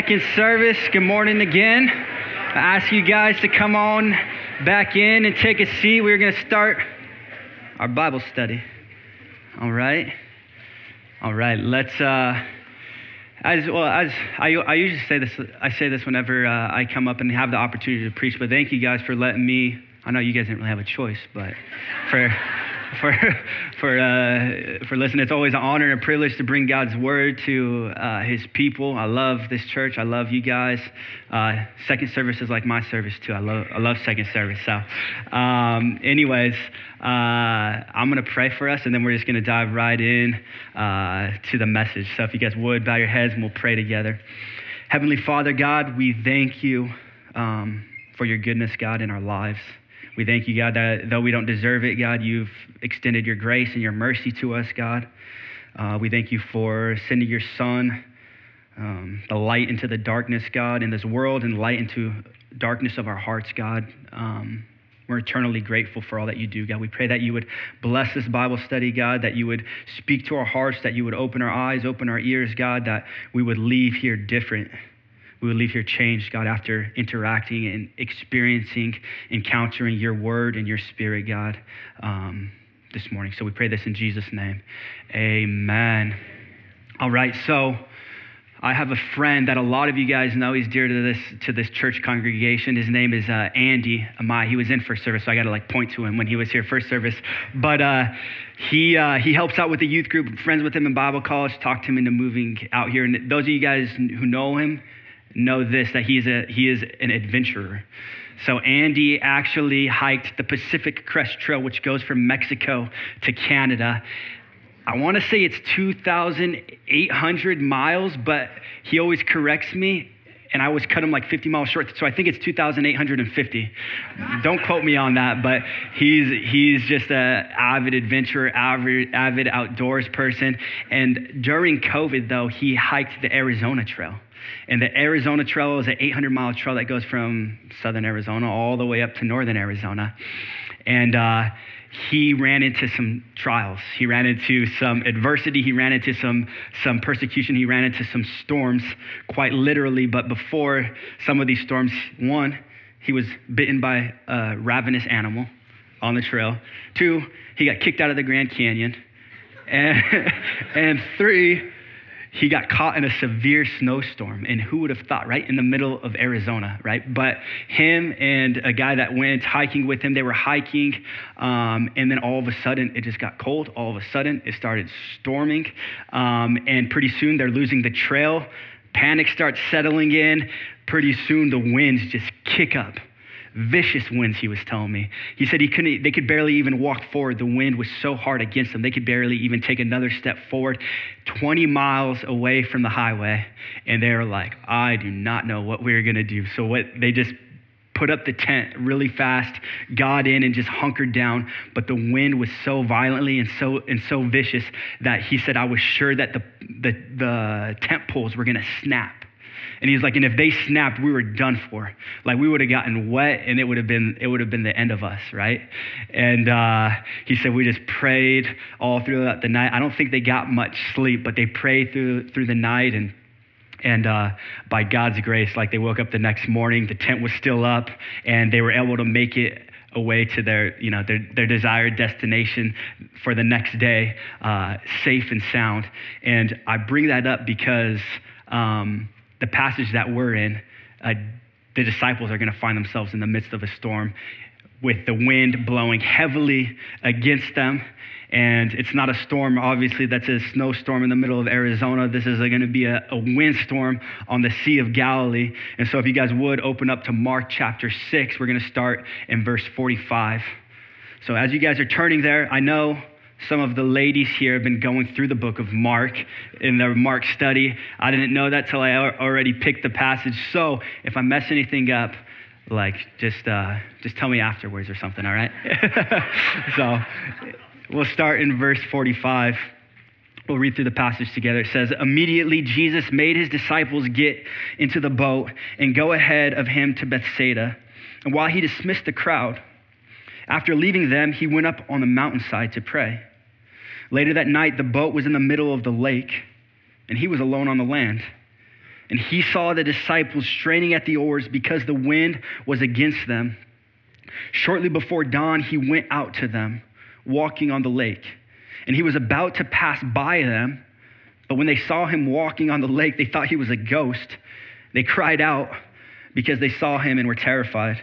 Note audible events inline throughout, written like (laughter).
Second service, good morning again. I ask you guys to come on back in and take a seat. We're going to start our Bible study. All right. All right, let's. Uh, as well as I, I usually say this, I say this whenever uh, I come up and have the opportunity to preach. But thank you guys for letting me. I know you guys didn't really have a choice, but for for (laughs) for uh, for listening. It's always an honor and a privilege to bring God's word to uh, His people. I love this church. I love you guys. Uh, second service is like my service too. I love I love second service. So, um, anyways, uh, I'm gonna pray for us, and then we're just gonna dive right in uh, to the message. So, if you guys would bow your heads, and we'll pray together. Heavenly Father, God, we thank you um, for your goodness, God, in our lives. We thank you, God, that though we don't deserve it, God, you've extended your grace and your mercy to us, God. Uh, we thank you for sending your Son, um, the light into the darkness, God, in this world, and light into darkness of our hearts, God. Um, we're eternally grateful for all that you do, God. We pray that you would bless this Bible study, God, that you would speak to our hearts, that you would open our eyes, open our ears, God, that we would leave here different we would leave here changed, God, after interacting and experiencing, encountering your word and your spirit, God, um, this morning. So we pray this in Jesus' name. Amen. All right, so I have a friend that a lot of you guys know. He's dear to this to this church congregation. His name is uh, Andy Amai. He was in first service, so I got to like point to him when he was here first service. But uh, he uh, he helps out with the youth group. Friends with him in Bible college. Talked him into moving out here. And those of you guys who know him, know this that he's a, he is an adventurer. So Andy actually hiked the Pacific Crest Trail, which goes from Mexico to Canada. I want to say it's 2,800 miles, but he always corrects me, and I always cut him like 50 miles short. So I think it's 2,850. Don't quote me on that, but he's he's just an avid adventurer, avid avid outdoors person. And during COVID, though, he hiked the Arizona Trail. And the Arizona Trail is an 800 mile trail that goes from southern Arizona all the way up to northern Arizona. And uh, he ran into some trials. He ran into some adversity. He ran into some, some persecution. He ran into some storms, quite literally. But before some of these storms, one, he was bitten by a ravenous animal on the trail. Two, he got kicked out of the Grand Canyon. And, (laughs) and three, he got caught in a severe snowstorm. And who would have thought, right? In the middle of Arizona, right? But him and a guy that went hiking with him, they were hiking. Um, and then all of a sudden, it just got cold. All of a sudden, it started storming. Um, and pretty soon, they're losing the trail. Panic starts settling in. Pretty soon, the winds just kick up vicious winds he was telling me. He said he couldn't they could barely even walk forward. The wind was so hard against them they could barely even take another step forward. 20 miles away from the highway and they were like i do not know what we're going to do. So what they just put up the tent really fast got in and just hunkered down. But the wind was so violently and so and so vicious that he said i was sure that the the, the tent poles were to snap and he's like, and if they snapped, we were done for. Like we would have gotten wet, and it would have been it would have been the end of us, right? And uh, he said we just prayed all throughout the night. I don't think they got much sleep, but they prayed through through the night and. And uh, by God's grace, like they woke up the next morning, the tent was still up, and they were able to make it away to their, you know, their, their desired destination for the next day, uh, safe and sound. And I bring that up because um, the passage that we're in, uh, the disciples are going to find themselves in the midst of a storm with the wind blowing heavily against them. And it's not a storm, obviously, that's a snowstorm in the middle of Arizona. This is going to be a, a windstorm on the Sea of Galilee. And so, if you guys would open up to Mark chapter 6, we're going to start in verse 45. So, as you guys are turning there, I know some of the ladies here have been going through the book of Mark in their Mark study. I didn't know that till I already picked the passage. So if I mess anything up, like just uh, just tell me afterwards or something. All right. (laughs) so we'll start in verse 45. We'll read through the passage together. It says, Immediately Jesus made his disciples get into the boat and go ahead of him to Bethsaida. And while he dismissed the crowd, after leaving them, he went up on the mountainside to pray. Later that night, the boat was in the middle of the lake, and he was alone on the land. And he saw the disciples straining at the oars because the wind was against them. Shortly before dawn, he went out to them, walking on the lake. And he was about to pass by them, but when they saw him walking on the lake, they thought he was a ghost. They cried out because they saw him and were terrified.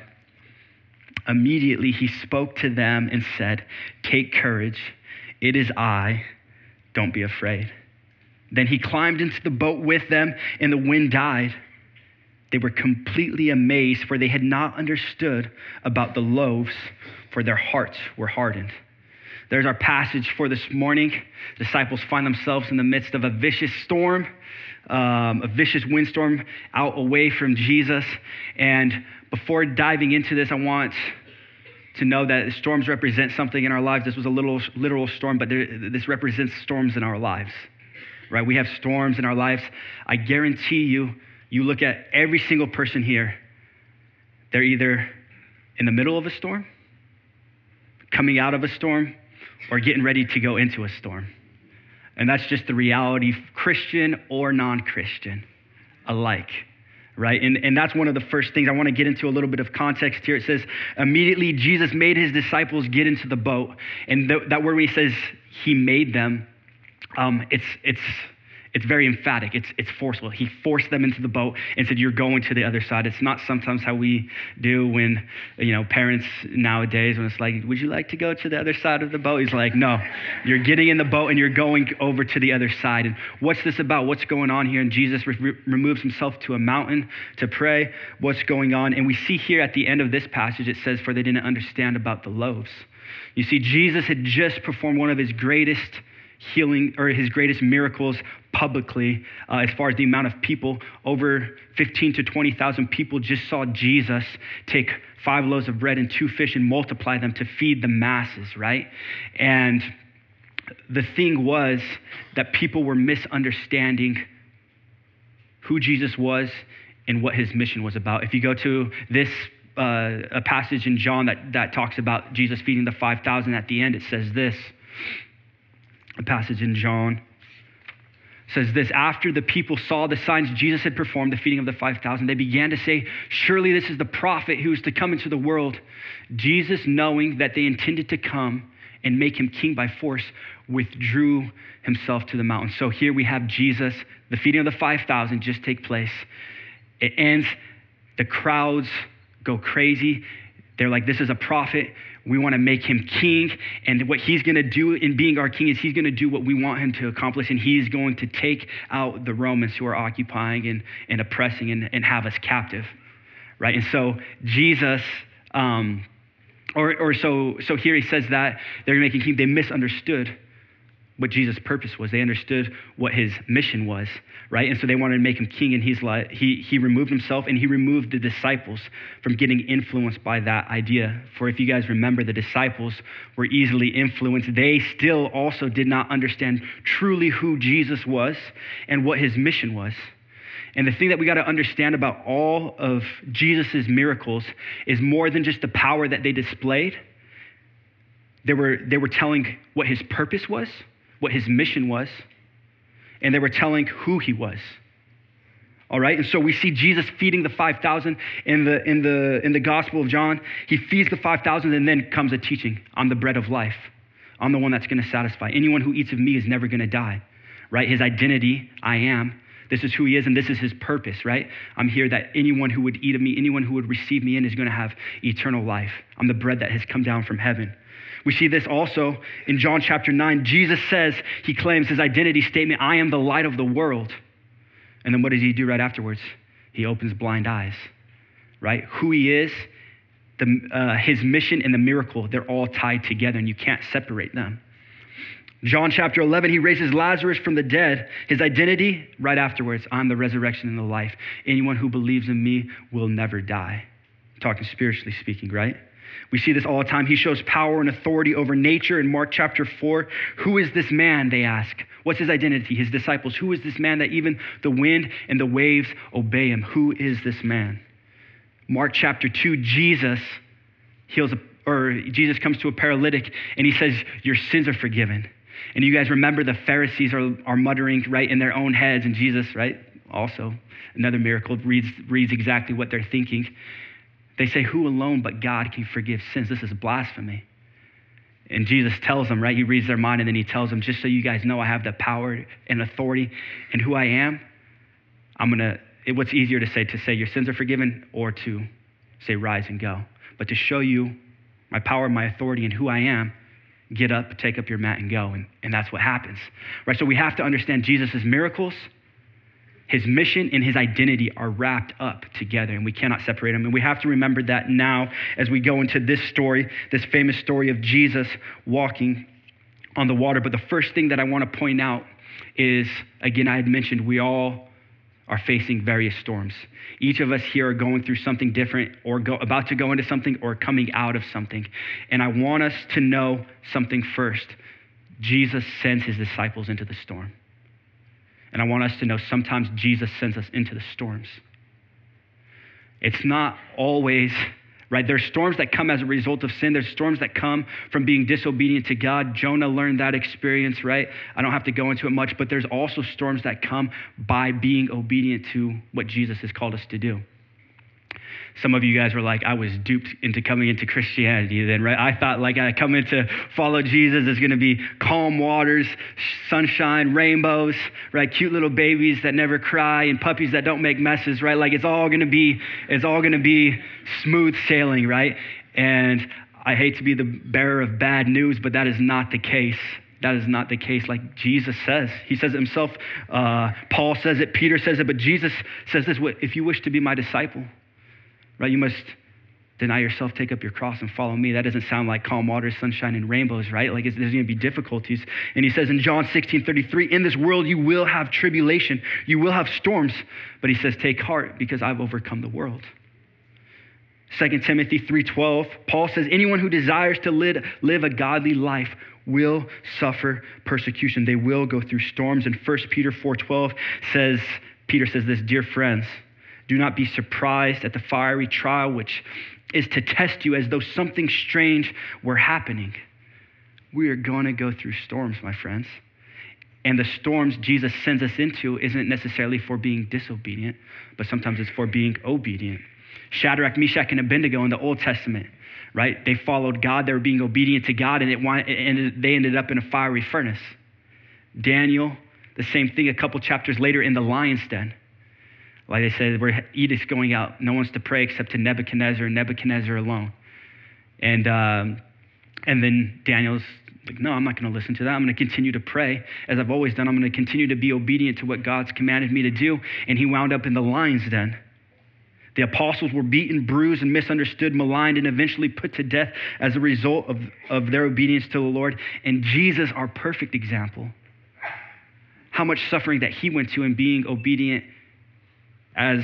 Immediately he spoke to them and said, Take courage, it is I, don't be afraid. Then he climbed into the boat with them, and the wind died. They were completely amazed, for they had not understood about the loaves, for their hearts were hardened. There's our passage for this morning. Disciples find themselves in the midst of a vicious storm, um, a vicious windstorm out away from Jesus. And before diving into this, I want to know that storms represent something in our lives. This was a little literal storm, but there, this represents storms in our lives right? We have storms in our lives. I guarantee you, you look at every single person here, they're either in the middle of a storm, coming out of a storm, or getting ready to go into a storm. And that's just the reality, Christian or non Christian alike right? And, and that's one of the first things I want to get into a little bit of context here. It says, immediately Jesus made his disciples get into the boat. And th- that word when he says he made them, um, it's, it's, it's very emphatic. It's, it's forceful. He forced them into the boat and said, You're going to the other side. It's not sometimes how we do when, you know, parents nowadays, when it's like, Would you like to go to the other side of the boat? He's like, No, you're getting in the boat and you're going over to the other side. And what's this about? What's going on here? And Jesus re- removes himself to a mountain to pray. What's going on? And we see here at the end of this passage, it says, For they didn't understand about the loaves. You see, Jesus had just performed one of his greatest healing or his greatest miracles publicly uh, as far as the amount of people over 15 to 20,000 people just saw Jesus take five loaves of bread and two fish and multiply them to feed the masses, right? And the thing was that people were misunderstanding who Jesus was and what his mission was about. If you go to this uh, a passage in John that, that talks about Jesus feeding the 5,000 at the end, it says this a passage in John says this after the people saw the signs Jesus had performed, the feeding of the 5,000, they began to say, Surely this is the prophet who is to come into the world. Jesus, knowing that they intended to come and make him king by force, withdrew himself to the mountain. So here we have Jesus, the feeding of the 5,000 just take place. It ends, the crowds go crazy. They're like, This is a prophet. We want to make him king. And what he's going to do in being our king is he's going to do what we want him to accomplish. And he's going to take out the Romans who are occupying and, and oppressing and, and have us captive. Right? And so Jesus, um, or, or so, so here he says that they're making king. They misunderstood what Jesus' purpose was. They understood what his mission was, right? And so they wanted to make him king, and he's like, he, he removed himself and he removed the disciples from getting influenced by that idea. For if you guys remember, the disciples were easily influenced. They still also did not understand truly who Jesus was and what his mission was. And the thing that we got to understand about all of Jesus' miracles is more than just the power that they displayed. They were, they were telling what his purpose was what his mission was, and they were telling who he was. All right, and so we see Jesus feeding the 5,000 in the, in, the, in the Gospel of John. He feeds the 5,000, and then comes a teaching on the bread of life. I'm the one that's going to satisfy. Anyone who eats of me is never going to die, right? His identity, I am. This is who he is, and this is his purpose, right? I'm here that anyone who would eat of me, anyone who would receive me in, is going to have eternal life. I'm the bread that has come down from heaven. We see this also in John chapter 9. Jesus says, he claims his identity statement I am the light of the world. And then what does he do right afterwards? He opens blind eyes, right? Who he is, the, uh, his mission, and the miracle, they're all tied together, and you can't separate them. John chapter 11, he raises Lazarus from the dead. His identity, right afterwards, I'm the resurrection and the life. Anyone who believes in me will never die. Talking spiritually speaking, right? We see this all the time. He shows power and authority over nature in Mark chapter 4. Who is this man? They ask. What's his identity? His disciples. Who is this man that even the wind and the waves obey him? Who is this man? Mark chapter 2, Jesus heals, a, or Jesus comes to a paralytic and he says, Your sins are forgiven. And you guys remember the Pharisees are, are muttering, right, in their own heads, and Jesus, right, also, another miracle, reads, reads exactly what they're thinking. They say, Who alone but God can forgive sins? This is blasphemy. And Jesus tells them, right? He reads their mind and then he tells them, just so you guys know I have the power and authority and who I am, I'm going to, what's easier to say, to say your sins are forgiven or to say rise and go. But to show you my power, my authority, and who I am, get up, take up your mat, and go. And, and that's what happens, right? So we have to understand Jesus' miracles his mission and his identity are wrapped up together, and we cannot separate them. And we have to remember that now as we go into this story, this famous story of Jesus walking on the water. But the first thing that I want to point out is again, I had mentioned we all are facing various storms. Each of us here are going through something different, or go, about to go into something, or coming out of something. And I want us to know something first Jesus sends his disciples into the storm. And I want us to know sometimes Jesus sends us into the storms. It's not always, right? There's storms that come as a result of sin. There's storms that come from being disobedient to God. Jonah learned that experience, right? I don't have to go into it much, but there's also storms that come by being obedient to what Jesus has called us to do some of you guys were like, I was duped into coming into Christianity then, right? I thought like I come in to follow Jesus, there's gonna be calm waters, sunshine, rainbows, right? Cute little babies that never cry and puppies that don't make messes, right? Like it's all gonna be, it's all gonna be smooth sailing, right? And I hate to be the bearer of bad news, but that is not the case. That is not the case, like Jesus says. He says it himself. Uh, Paul says it. Peter says it. But Jesus says this: what "If you wish to be my disciple, right? You must deny yourself, take up your cross, and follow me. That doesn't sound like calm waters, sunshine, and rainbows, right? Like there's going to be difficulties. And he says in John 16 33, in this world you will have tribulation, you will have storms. But he says, take heart because I've overcome the world. 2 Timothy 3:12 Paul says anyone who desires to live, live a godly life will suffer persecution. They will go through storms and 1 Peter 4:12 says Peter says this, dear friends, do not be surprised at the fiery trial, which is to test you as though something strange were happening. We are going to go through storms, my friends. And the storms Jesus sends us into isn't necessarily for being disobedient, but sometimes it's for being obedient. Shadrach, Meshach, and Abednego in the Old Testament, right? They followed God, they were being obedient to God, and, it and they ended up in a fiery furnace. Daniel, the same thing a couple chapters later in the lion's den. Like they said, we're edicts going out. No one's to pray except to Nebuchadnezzar, and Nebuchadnezzar alone. And, um, and then Daniel's like, no, I'm not going to listen to that. I'm going to continue to pray as I've always done. I'm going to continue to be obedient to what God's commanded me to do. And he wound up in the lion's den. The apostles were beaten, bruised, and misunderstood, maligned, and eventually put to death as a result of, of their obedience to the Lord. And Jesus, our perfect example, how much suffering that he went to in being obedient as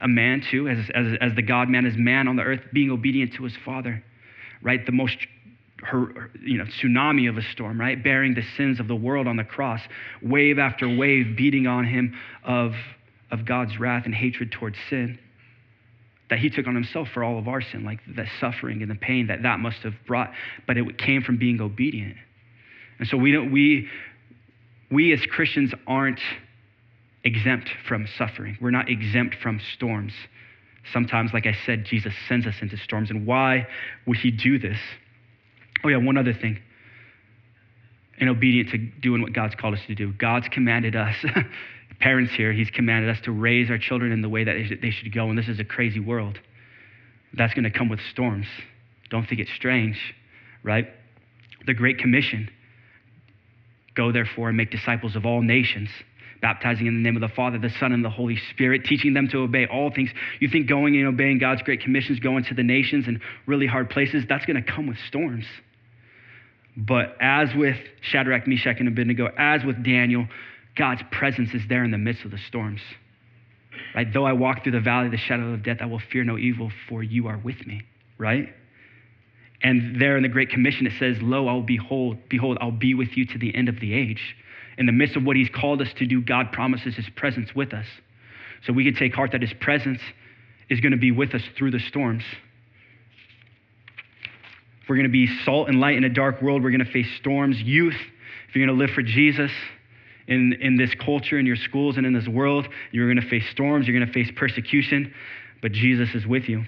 a man too, as, as, as the God man, as man on the earth, being obedient to his father, right? The most her, you know, tsunami of a storm, right? Bearing the sins of the world on the cross, wave after wave beating on him of, of God's wrath and hatred towards sin that he took on himself for all of our sin, like the suffering and the pain that that must have brought, but it came from being obedient. And so we don't, we, we as Christians aren't exempt from suffering. We're not exempt from storms. Sometimes, like I said, Jesus sends us into storms. And why would he do this? Oh, yeah, one other thing. In obedience to doing what God's called us to do, God's commanded us, (laughs) parents here, He's commanded us to raise our children in the way that they should go. And this is a crazy world. That's going to come with storms. Don't think it's strange, right? The Great Commission go therefore and make disciples of all nations baptizing in the name of the Father, the Son, and the Holy Spirit, teaching them to obey all things. You think going and obeying God's great commissions, going to the nations and really hard places, that's going to come with storms. But as with Shadrach, Meshach, and Abednego, as with Daniel, God's presence is there in the midst of the storms. Right? Though I walk through the valley of the shadow of death, I will fear no evil, for you are with me. Right? And there in the Great Commission, it says, Lo, I'll behold, behold, I'll be with you to the end of the age in the midst of what He's called us to do, God promises His presence with us. So we can take heart that His presence is going to be with us through the storms. If we're going to be salt and light in a dark world, we're going to face storms. Youth, If you're going to live for Jesus in, in this culture, in your schools, and in this world, you're going to face storms, you're going to face persecution, but Jesus is with you.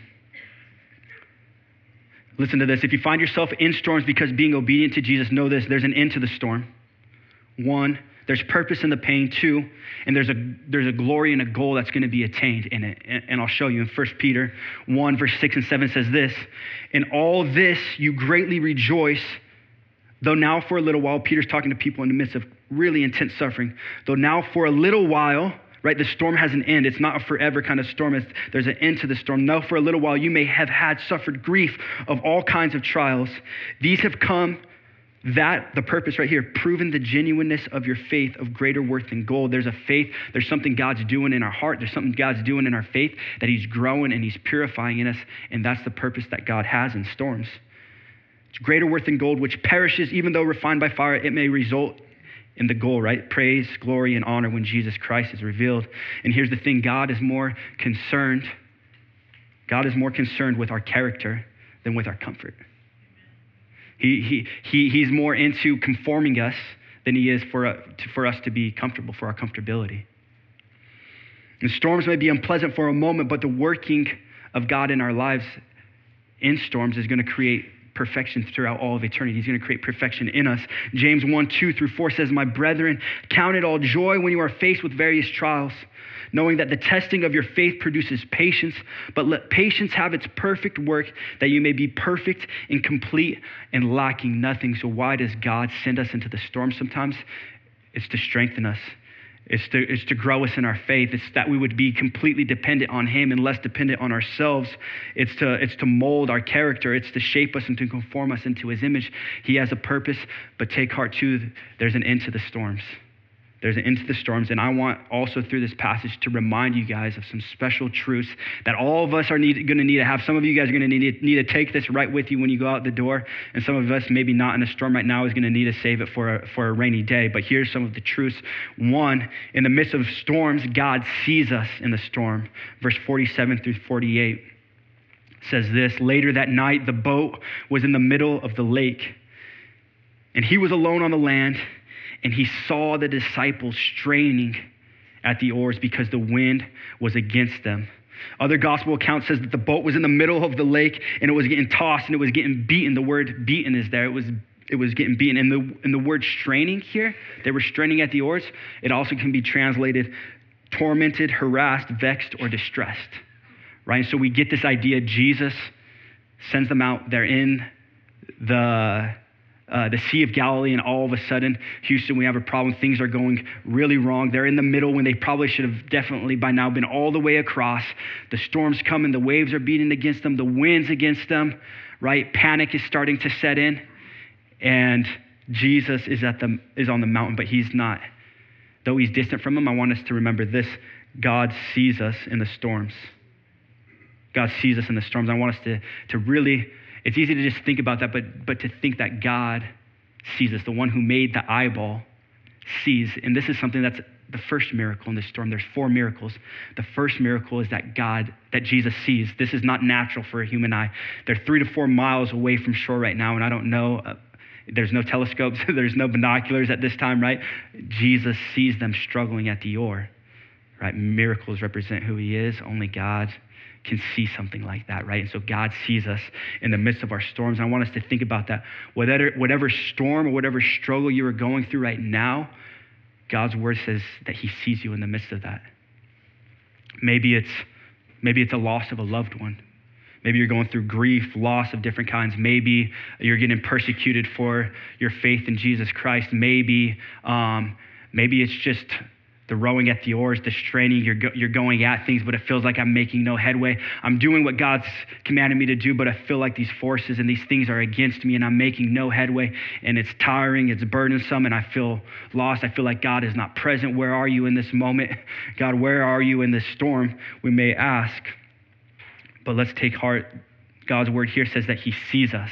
Listen to this. If you find yourself in storms because being obedient to Jesus, know this there's an end to the storm. One, there's purpose in the pain. Two, and there's a, there's a glory and a goal that's going to be attained in it. And, and I'll show you in 1 Peter 1, verse 6 and 7 says this In all this you greatly rejoice, though now for a little while, Peter's talking to people in the midst of really intense suffering, though now for a little while, right? The storm has an end. It's not a forever kind of storm. It's, there's an end to the storm. Now, for a little while, you may have had suffered grief of all kinds of trials. These have come that the purpose right here proven the genuineness of your faith of greater worth than gold there's a faith there's something god's doing in our heart there's something god's doing in our faith that he's growing and he's purifying in us and that's the purpose that god has in storms it's greater worth than gold which perishes even though refined by fire it may result in the goal, right? Praise, glory, and honor when Jesus Christ is revealed. And here's the thing God is more concerned, God is more concerned with our character than with our comfort. He, he, he, he's more into conforming us than he is for, uh, to, for us to be comfortable, for our comfortability. And storms may be unpleasant for a moment, but the working of God in our lives in storms is going to create perfection throughout all of eternity. He's going to create perfection in us. James 1 2 through 4 says, My brethren, count it all joy when you are faced with various trials, knowing that the testing of your faith produces patience, but let patience have its perfect work, that you may be perfect and complete and lacking nothing. So, why does God send us into the storm sometimes? It's to strengthen us. It's to, it's to grow us in our faith. It's that we would be completely dependent on Him and less dependent on ourselves. It's to, it's to mold our character. It's to shape us and to conform us into His image. He has a purpose, but take heart too. There's an end to the storms. There's an end to the storms. And I want also through this passage to remind you guys of some special truths that all of us are going to need to have. Some of you guys are going to need, need to take this right with you when you go out the door. And some of us, maybe not in a storm right now, is going to need to save it for a, for a rainy day. But here's some of the truths. One, in the midst of storms, God sees us in the storm. Verse 47 through 48 says this Later that night, the boat was in the middle of the lake, and he was alone on the land and he saw the disciples straining at the oars because the wind was against them. Other gospel account says that the boat was in the middle of the lake and it was getting tossed and it was getting beaten. The word beaten is there. It was it was getting beaten. And the, and the word straining here, they were straining at the oars. It also can be translated tormented, harassed, vexed, or distressed. Right? So we get this idea Jesus sends them out. They're in the uh, the Sea of Galilee, and all of a sudden, Houston, we have a problem. Things are going really wrong. They're in the middle when they probably should have definitely by now been all the way across. The storm's coming, the waves are beating against them, the wind's against them, right? Panic is starting to set in, and Jesus is, at the, is on the mountain, but he's not. Though he's distant from them, I want us to remember this God sees us in the storms. God sees us in the storms. I want us to, to really it's easy to just think about that, but, but to think that God sees us, the one who made the eyeball sees. And this is something that's the first miracle in this storm. There's four miracles. The first miracle is that God, that Jesus sees. This is not natural for a human eye. They're three to four miles away from shore right now, and I don't know. Uh, there's no telescopes, (laughs) there's no binoculars at this time, right? Jesus sees them struggling at the oar, right? Miracles represent who he is. Only God can see something like that, right? And so God sees us in the midst of our storms. I want us to think about that. Whatever, whatever storm or whatever struggle you are going through right now, God's word says that He sees you in the midst of that. Maybe it's maybe it's a loss of a loved one. Maybe you're going through grief, loss of different kinds. Maybe you're getting persecuted for your faith in Jesus Christ. Maybe um, maybe it's just the rowing at the oars, the straining, you're, go, you're going at things, but it feels like I'm making no headway. I'm doing what God's commanded me to do, but I feel like these forces and these things are against me and I'm making no headway. And it's tiring, it's burdensome, and I feel lost. I feel like God is not present. Where are you in this moment? (laughs) God, where are you in this storm? We may ask. But let's take heart. God's word here says that He sees us.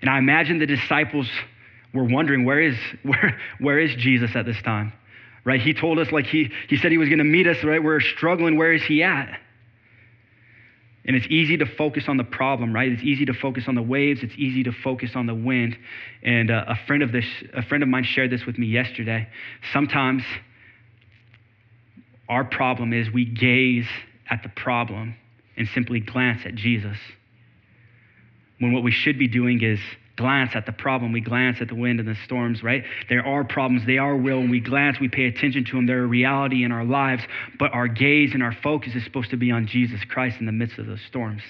And I imagine the disciples were wondering, where is, (laughs) where, where is Jesus at this time? Right? He told us, like, he, he said he was going to meet us, right? We're struggling. Where is he at? And it's easy to focus on the problem, right? It's easy to focus on the waves. It's easy to focus on the wind. And uh, a friend of this, a friend of mine shared this with me yesterday. Sometimes our problem is we gaze at the problem and simply glance at Jesus. When what we should be doing is glance at the problem. We glance at the wind and the storms, right? There are problems. They are real. When we glance, we pay attention to them. They're a reality in our lives. But our gaze and our focus is supposed to be on Jesus Christ in the midst of those storms,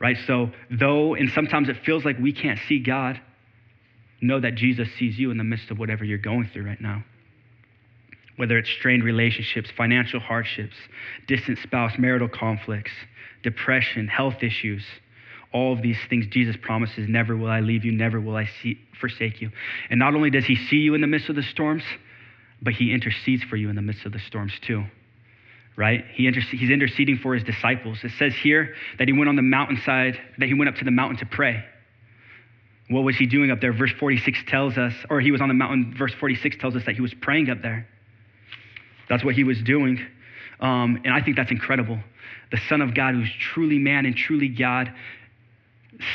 right? So, though, and sometimes it feels like we can't see God, know that Jesus sees you in the midst of whatever you're going through right now. Whether it's strained relationships, financial hardships, distant spouse, marital conflicts, depression, health issues all of these things Jesus promises never will I leave you, never will I see, forsake you. And not only does he see you in the midst of the storms, but he intercedes for you in the midst of the storms too. Right? He he's interceding for his disciples. It says here that he went on the mountainside, that he went up to the mountain to pray. What was he doing up there? Verse 46 tells us, or he was on the mountain, verse 46 tells us that he was praying up there. That's what he was doing. Um, and I think that's incredible. The Son of God, who's truly man and truly God,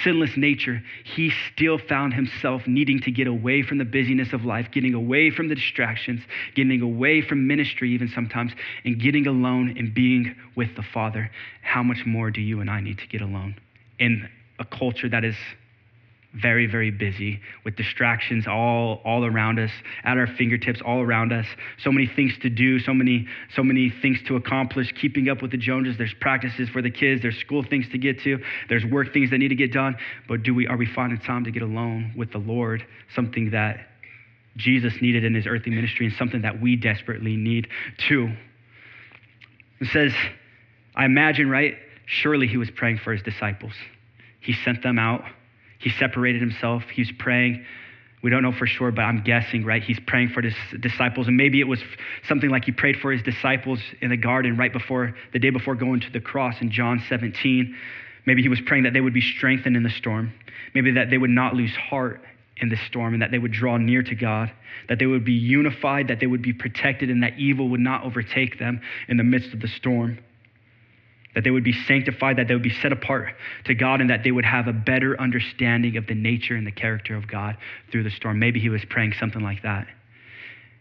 sinless nature, he still found himself needing to get away from the busyness of life, getting away from the distractions, getting away from ministry, even sometimes, and getting alone and being with the Father. How much more do you and I need to get alone in a culture that is very, very busy with distractions all, all around us, at our fingertips, all around us. So many things to do, so many, so many things to accomplish, keeping up with the Joneses. There's practices for the kids, there's school things to get to, there's work things that need to get done. But do we are we finding time to get alone with the Lord? Something that Jesus needed in his earthly ministry and something that we desperately need too. It says, I imagine, right? Surely he was praying for his disciples. He sent them out he separated himself. He's praying. We don't know for sure, but I'm guessing, right? He's praying for his disciples. And maybe it was something like he prayed for his disciples in the garden right before, the day before going to the cross in John 17. Maybe he was praying that they would be strengthened in the storm. Maybe that they would not lose heart in the storm and that they would draw near to God, that they would be unified, that they would be protected, and that evil would not overtake them in the midst of the storm that they would be sanctified, that they would be set apart to God, and that they would have a better understanding of the nature and the character of God through the storm. Maybe he was praying something like that.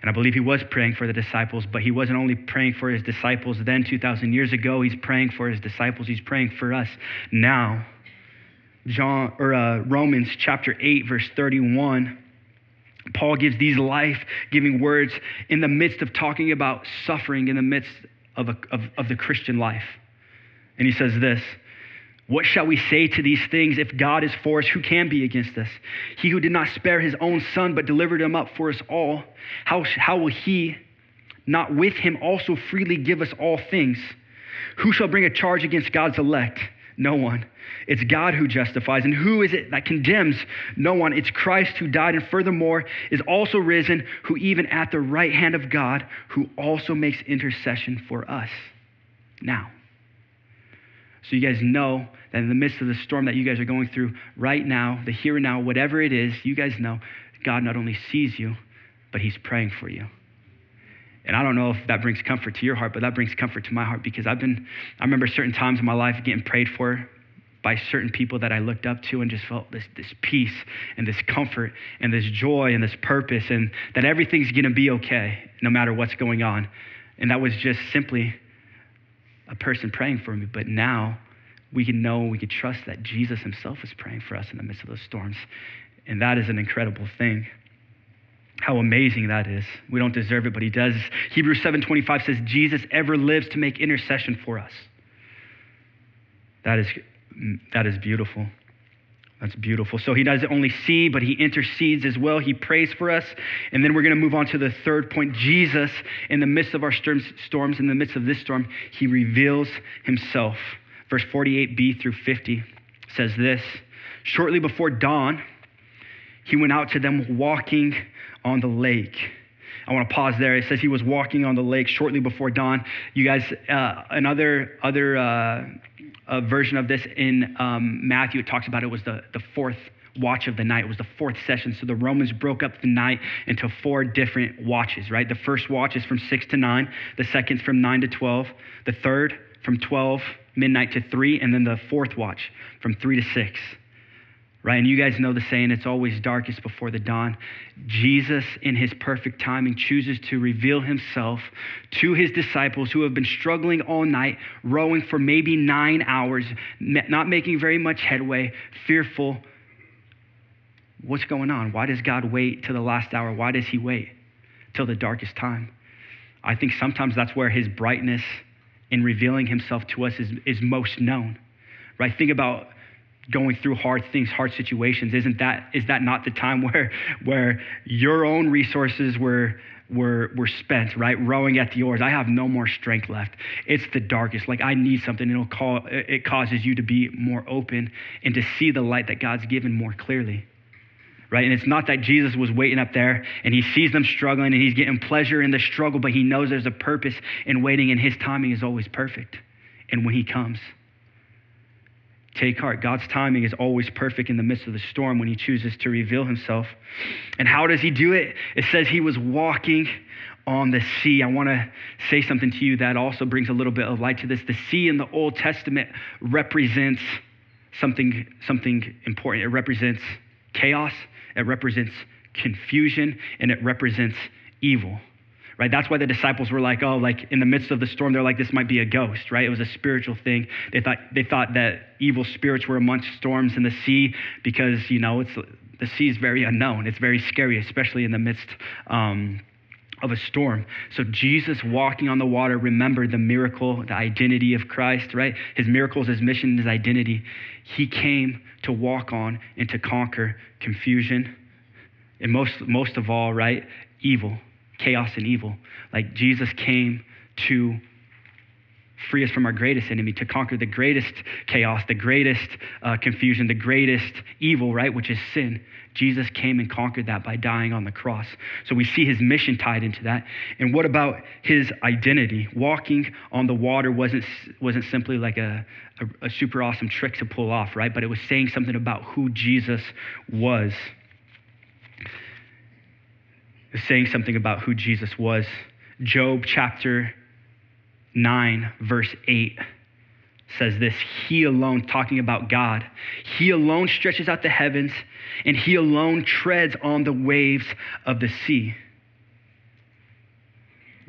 And I believe he was praying for the disciples, but he wasn't only praying for his disciples then, 2,000 years ago. He's praying for his disciples. He's praying for us now. John or uh, Romans chapter 8, verse 31. Paul gives these life giving words in the midst of talking about suffering in the midst of, a, of, of the Christian life. And he says this What shall we say to these things? If God is for us, who can be against us? He who did not spare his own son, but delivered him up for us all, how, how will he not with him also freely give us all things? Who shall bring a charge against God's elect? No one. It's God who justifies. And who is it that condemns? No one. It's Christ who died and furthermore is also risen, who even at the right hand of God, who also makes intercession for us now. So you guys know that in the midst of the storm that you guys are going through right now, the here and now, whatever it is, you guys know God not only sees you, but He's praying for you. And I don't know if that brings comfort to your heart, but that brings comfort to my heart because I've been, I remember certain times in my life getting prayed for by certain people that I looked up to and just felt this, this peace and this comfort and this joy and this purpose and that everything's to be okay no matter what's going on. And that was just simply a person praying for me, but now we can know, we can trust that Jesus himself is praying for us in the midst of those storms. And that is an incredible thing. How amazing that is. We don't deserve it, but he does. Hebrews 7:25 says Jesus ever lives to make intercession for us. That is that is beautiful. That's beautiful. So he doesn't only see, but he intercedes as well. He prays for us. And then we're going to move on to the third point. Jesus, in the midst of our storms, in the midst of this storm, he reveals himself. Verse 48b through 50 says this Shortly before dawn, he went out to them walking on the lake. I want to pause there. It says he was walking on the lake shortly before dawn. You guys, uh, another other uh, uh, version of this in um, Matthew, it talks about it was the, the fourth watch of the night. It was the fourth session. So the Romans broke up the night into four different watches, right? The first watch is from 6 to 9, the second's from 9 to 12, the third from 12 midnight to 3, and then the fourth watch from 3 to 6 right? And you guys know the saying, it's always darkest before the dawn. Jesus, in his perfect timing, chooses to reveal himself to his disciples who have been struggling all night, rowing for maybe nine hours, not making very much headway, fearful. What's going on? Why does God wait till the last hour? Why does he wait till the darkest time? I think sometimes that's where his brightness in revealing himself to us is, is most known, right? Think about going through hard things, hard situations, isn't that is that not the time (laughs) where where your own resources were were were spent, right? Rowing at the oars. I have no more strength left. It's the darkest. Like I need something. It'll call it causes you to be more open and to see the light that God's given more clearly. Right? And it's not that Jesus was waiting up there and he sees them struggling and he's getting pleasure in the struggle, but he knows there's a purpose in waiting and his timing is always perfect. And when he comes, Take heart. God's timing is always perfect in the midst of the storm when he chooses to reveal himself. And how does he do it? It says he was walking on the sea. I want to say something to you that also brings a little bit of light to this. The sea in the Old Testament represents something, something important. It represents chaos, it represents confusion, and it represents evil right? That's why the disciples were like, oh, like in the midst of the storm, they're like, this might be a ghost, right? It was a spiritual thing. They thought they thought that evil spirits were amongst storms in the sea because you know it's the sea is very unknown. It's very scary, especially in the midst. Um, of a storm. So Jesus walking on the water remembered the miracle, the identity of Christ, right? His miracles, his mission, his identity. He came to walk on and to conquer confusion. And most, most of all, right, evil chaos and evil. Like Jesus came to free us from our greatest enemy, to conquer the greatest chaos, the greatest uh, confusion, the greatest evil, right, which is sin. Jesus came and conquered that by dying on the cross. So we see his mission tied into that. And what about his identity? Walking on the water wasn't, wasn't simply like a, a, a super awesome trick to pull off, right? But it was saying something about who Jesus was is saying something about who Jesus was. Job chapter 9, verse 8 says this He alone, talking about God, He alone stretches out the heavens, and He alone treads on the waves of the sea.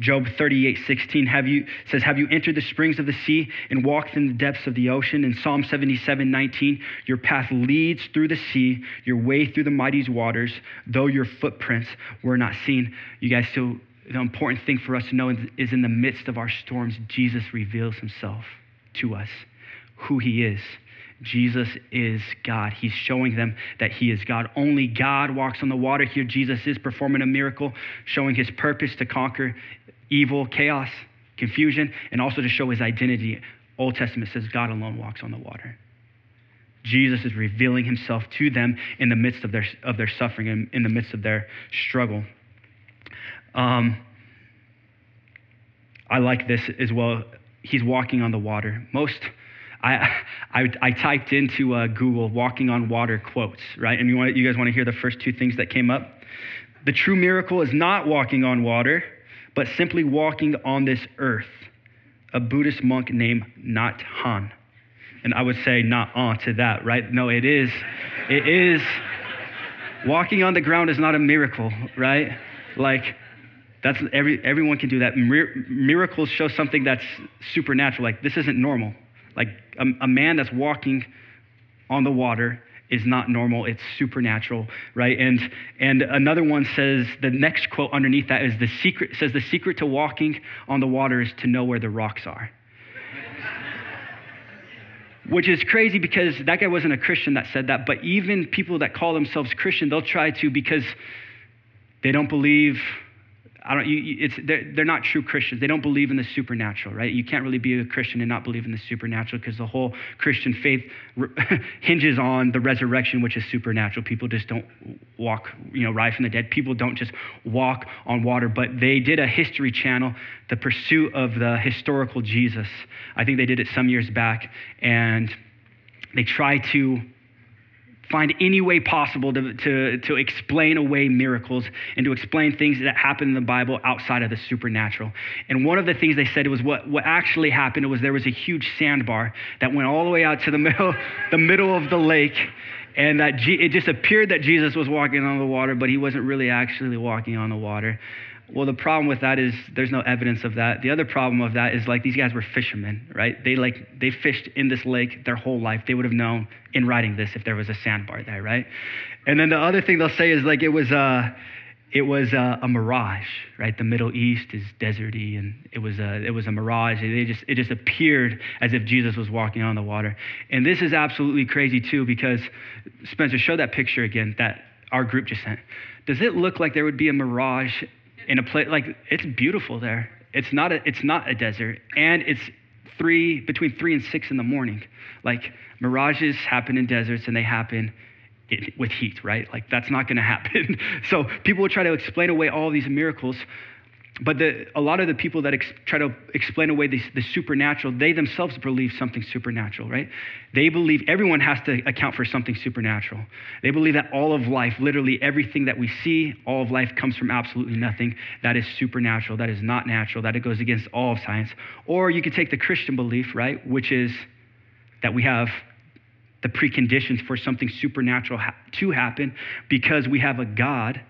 Job 38, 16 have you, says, Have you entered the springs of the sea and walked in the depths of the ocean? In Psalm 77, 19, your path leads through the sea, your way through the mighty waters, though your footprints were not seen. You guys, so the important thing for us to know is in the midst of our storms, Jesus reveals himself to us, who he is. Jesus is God. He's showing them that He is God. Only God walks on the water. Here, Jesus is performing a miracle, showing His purpose to conquer evil, chaos, confusion, and also to show his identity. Old Testament says God alone walks on the water. Jesus is revealing himself to them in the midst of their, of their suffering and in the midst of their struggle. Um, I like this as well. He's walking on the water. Most, I, I, I typed into uh, Google walking on water quotes, right? And you, want, you guys want to hear the first two things that came up? The true miracle is not walking on water but simply walking on this earth. A Buddhist monk named Nhat Hanh. And I would say not on to that, right? No, it is. It is. Walking on the ground is not a miracle, right? Like, that's every, everyone can do that. Mir- miracles show something that's supernatural. Like, this isn't normal. Like, a, a man that's walking on the water is not normal it's supernatural right? And and another one says the next quote underneath that is the secret says the secret to walking on the water is to know where the rocks are. (laughs) Which is crazy because that guy wasn't a christian that said that but even people that call themselves christian they'll try to because they don't believe I don't, you, it's, they're, they're not true Christians. They don't believe in the supernatural, right? You can't really be a Christian and not believe in the supernatural because the whole Christian faith (laughs) hinges on the resurrection, which is supernatural. People just don't walk, you know, rise from the dead. People don't just walk on water, but they did a history channel, the pursuit of the historical Jesus. I think they did it some years back, and they try to find any way possible to, to, to explain away miracles and to explain things that happen in the Bible outside of the supernatural. And one of the things they said was what, what actually happened was there was a huge sandbar that went all the way out to the (laughs) middle, the middle of the lake. And that G- it just appeared that Jesus was walking on the water, but he wasn't really actually walking on the water. Well, the problem with that is there's no evidence of that. The other problem of that is like these guys were fishermen, right? They like they fished in this lake their whole life. They would have known in writing this if there was a sandbar there, right? And then the other thing they'll say is like it was uh it was uh, a mirage, right? The Middle East is deserty, and it was a, it was a mirage. It just, it just appeared as if Jesus was walking on the water. And this is absolutely crazy, too, because Spencer, show that picture again that our group just sent. Does it look like there would be a mirage in a place like it's beautiful there. It's not a it's not a desert, and it's three between three and six in the morning. Like mirages happen in deserts, and they happen with heat, right? Like that's not going (laughs) to happen. so people will try to explain away all these miracles, but the, a lot of the people that ex, try to explain away the, the supernatural, they themselves believe something supernatural, right? They believe everyone has to account for something supernatural. They believe that all of life, literally everything that we see, all of life comes from absolutely nothing. That is supernatural. That is not natural. That it goes against all of science. Or you could take the Christian belief, right, which is that we have the preconditions for something supernatural ha- to happen because we have a God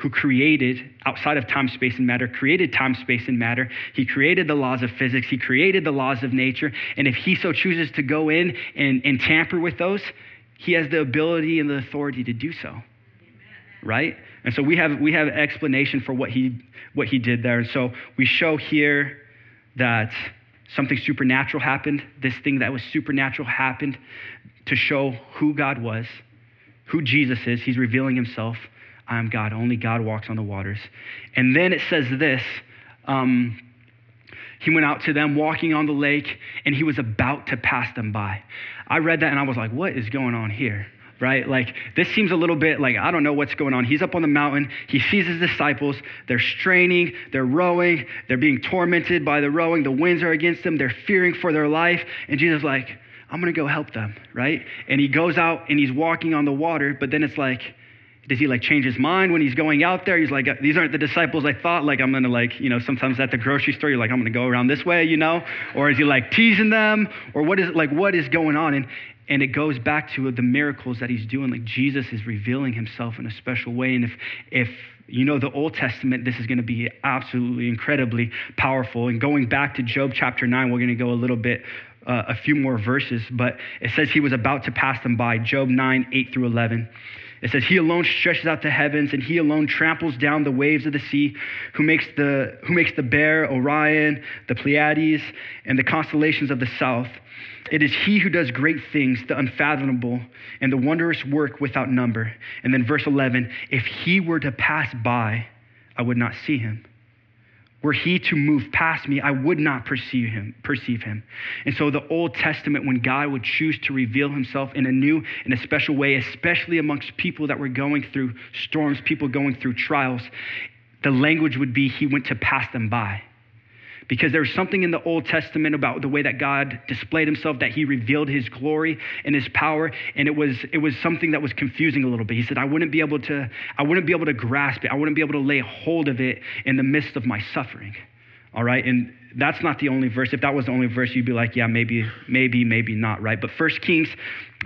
who created, outside of time, space, and matter, created time, space, and matter. He created the laws of physics. He created the laws of nature. And if he so chooses to go in and, and tamper with those, he has the ability and the authority to do so. Right? And so we have we have explanation for what he what he did there. And so we show here that something supernatural happened. This thing that was supernatural happened to show who God was, who Jesus is. He's revealing himself. I am God. Only God walks on the waters. And then it says this um, He went out to them walking on the lake, and he was about to pass them by. I read that and I was like, what is going on here? Right? Like, this seems a little bit like, I don't know what's going on. He's up on the mountain. He sees his disciples. They're straining. They're rowing. They're being tormented by the rowing. The winds are against them. They're fearing for their life. And Jesus, like, I'm going to go help them. Right? And he goes out and he's walking on the water. But then it's like, does he like change his mind when he's going out there? He's like, these aren't the disciples I thought. Like, I'm gonna like, you know, sometimes at the grocery store, you're like, I'm gonna go around this way, you know? Or is he like teasing them? Or what is like, what is going on? And and it goes back to the miracles that he's doing. Like Jesus is revealing himself in a special way. And if if you know the Old Testament, this is going to be absolutely incredibly powerful. And going back to Job chapter 9, we're going to go a little bit, uh, a few more verses, but it says he was about to pass them by. Job 9, 8 through 11. It says, He alone stretches out the heavens, and He alone tramples down the waves of the sea, who makes the, who makes the bear, Orion, the Pleiades, and the constellations of the south. It is He who does great things, the unfathomable, and the wondrous work without number. And then verse 11 If He were to pass by, I would not see Him. Were he to move past me, I would not perceive him, perceive him. And so the Old Testament, when God would choose to reveal himself in a new in a special way, especially amongst people that were going through storms, people going through trials, the language would be he went to pass them by because there's something in the Old Testament about the way that God displayed himself, that he revealed his glory and his power, and it was it was something that was confusing a little bit. He said, I wouldn't be able to, I wouldn't be able to grasp it, I wouldn't be able to lay hold of it in the midst of my suffering. All right, and that's not the only verse. If that was the only verse, you'd be like, yeah, maybe, maybe, maybe not, right? But 1 Kings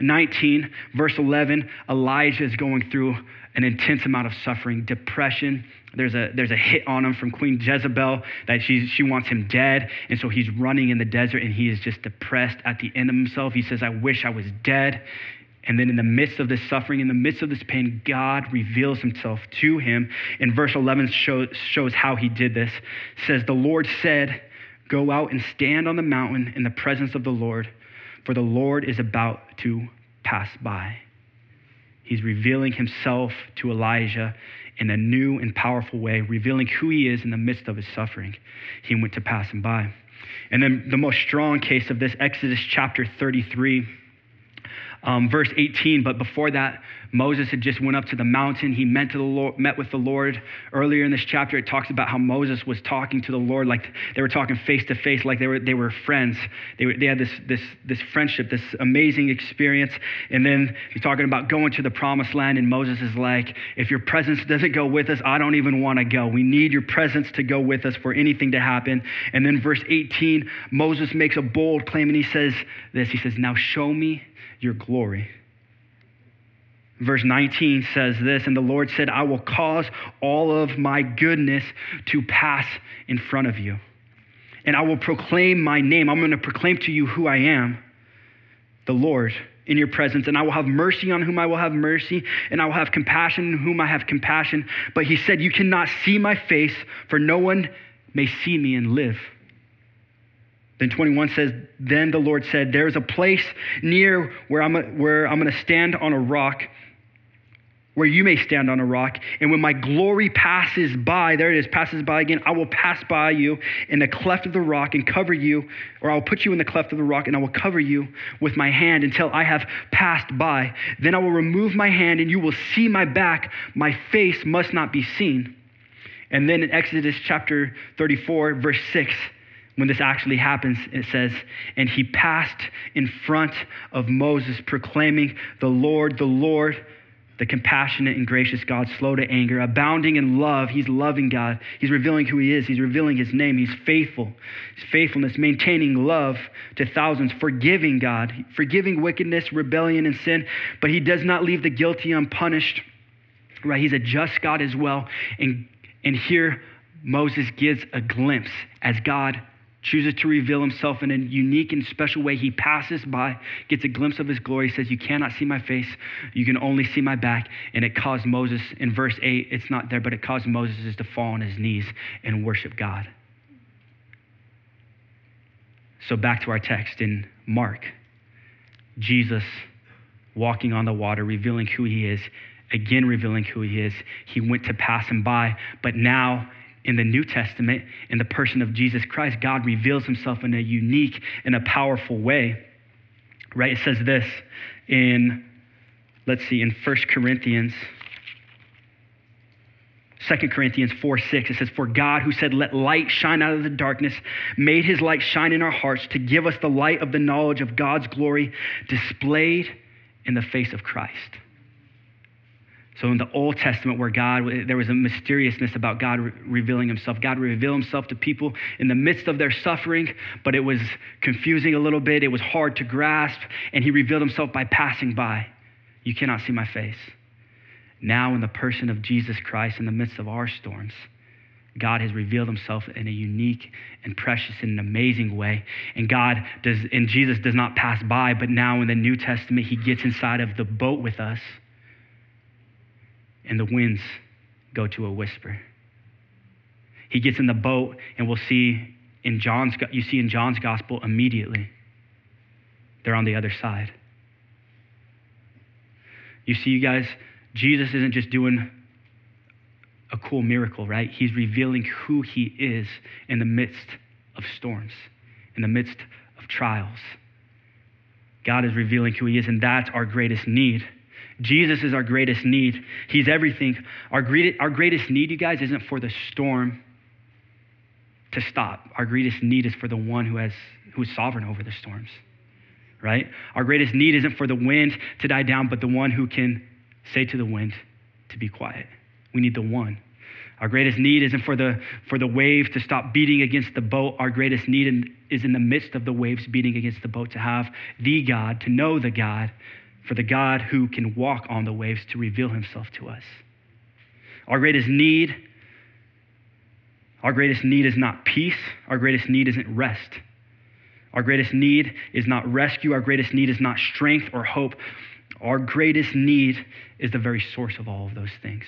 19, verse 11, Elijah is going through an intense amount of suffering, depression. There's a, there's a hit on him from Queen Jezebel that she's, she wants him dead. And so he's running in the desert and he is just depressed at the end of himself. He says, I wish I was dead. And then in the midst of this suffering, in the midst of this pain, God reveals himself to him. And verse 11 shows, shows how he did this. It says, The Lord said, Go out and stand on the mountain in the presence of the Lord, for the Lord is about to pass by. He's revealing himself to Elijah in a new and powerful way, revealing who he is in the midst of his suffering. He went to pass him by. And then the most strong case of this, Exodus chapter 33, um, verse 18. But before that, Moses had just went up to the mountain. He met, to the Lord, met with the Lord. Earlier in this chapter, it talks about how Moses was talking to the Lord like they were talking face to face, like they were, they were friends. They, were, they had this, this, this friendship, this amazing experience. And then he's talking about going to the promised land. And Moses is like, if your presence doesn't go with us, I don't even want to go. We need your presence to go with us for anything to happen. And then verse 18, Moses makes a bold claim and he says this He says, Now show me your glory. Verse 19 says this, and the Lord said, I will cause all of my goodness to pass in front of you. And I will proclaim my name. I'm going to proclaim to you who I am, the Lord, in your presence. And I will have mercy on whom I will have mercy, and I will have compassion on whom I have compassion. But he said, You cannot see my face, for no one may see me and live. Then 21 says, Then the Lord said, There is a place near where I'm, where I'm going to stand on a rock where you may stand on a rock. And when my glory passes by, there it is, passes by again, I will pass by you in the cleft of the rock and cover you, or I'll put you in the cleft of the rock and I will cover you with my hand until I have passed by. Then I will remove my hand and you will see my back. My face must not be seen. And then in Exodus chapter 34, verse 6, when this actually happens, it says, And he passed in front of Moses, proclaiming, The Lord, the Lord the compassionate and gracious God, slow to anger, abounding in love. He's loving God. He's revealing who He is. He's revealing His name. He's faithful. His faithfulness, maintaining love to thousands, forgiving God, forgiving wickedness, rebellion, and sin. But He does not leave the guilty unpunished. Right? He's a just God as well. And, and here Moses gives a glimpse as God chooses to reveal himself in a unique and special way. He passes by, gets a glimpse of his glory, says, You cannot see my face, you can only see my back. And it caused Moses, in verse 8, it's not there, but it caused Moses to fall on his knees and worship God. So back to our text in Mark Jesus walking on the water, revealing who he is, again revealing who he is. He went to pass him by, but now in the New Testament, in the person of Jesus Christ, God reveals himself in a unique and a powerful way. Right? It says this in, let's see, in 1 Corinthians. 2 Corinthians 4 6, it says, For God, who said, Let light shine out of the darkness, made his light shine in our hearts to give us the light of the knowledge of God's glory displayed in the face of Christ. So in the Old Testament, where God, there was a mysteriousness about God re- revealing himself. God revealed himself to people in the midst of their suffering, but it was confusing a little bit. It was hard to grasp, and he revealed himself by passing by. You cannot see my face. Now, in the person of Jesus Christ, in the midst of our storms, God has revealed himself in a unique and precious and an amazing way. And God does, and Jesus does not pass by, but now in the New Testament, he gets inside of the boat with us and the winds go to a whisper. He gets in the boat, and we'll see in John's, you see in John's gospel immediately, they're on the other side. You see, you guys, Jesus isn't just doing a cool miracle, right? He's revealing who he is in the midst of storms, in the midst of trials. God is revealing who he is, and that's our greatest need. Jesus is our greatest need. He's everything. Our, great, our greatest need, you guys, isn't for the storm to stop. Our greatest need is for the one who has who is sovereign over the storms. Right? Our greatest need isn't for the wind to die down, but the one who can say to the wind to be quiet. We need the one. Our greatest need isn't for the, for the wave to stop beating against the boat. Our greatest need in, is in the midst of the waves beating against the boat to have the God, to know the God for the God who can walk on the waves to reveal himself to us. Our greatest need, our greatest need is not peace. Our greatest need isn't rest. Our greatest need is not rescue. Our greatest need is not strength or hope. Our greatest need is the very source of all of those things.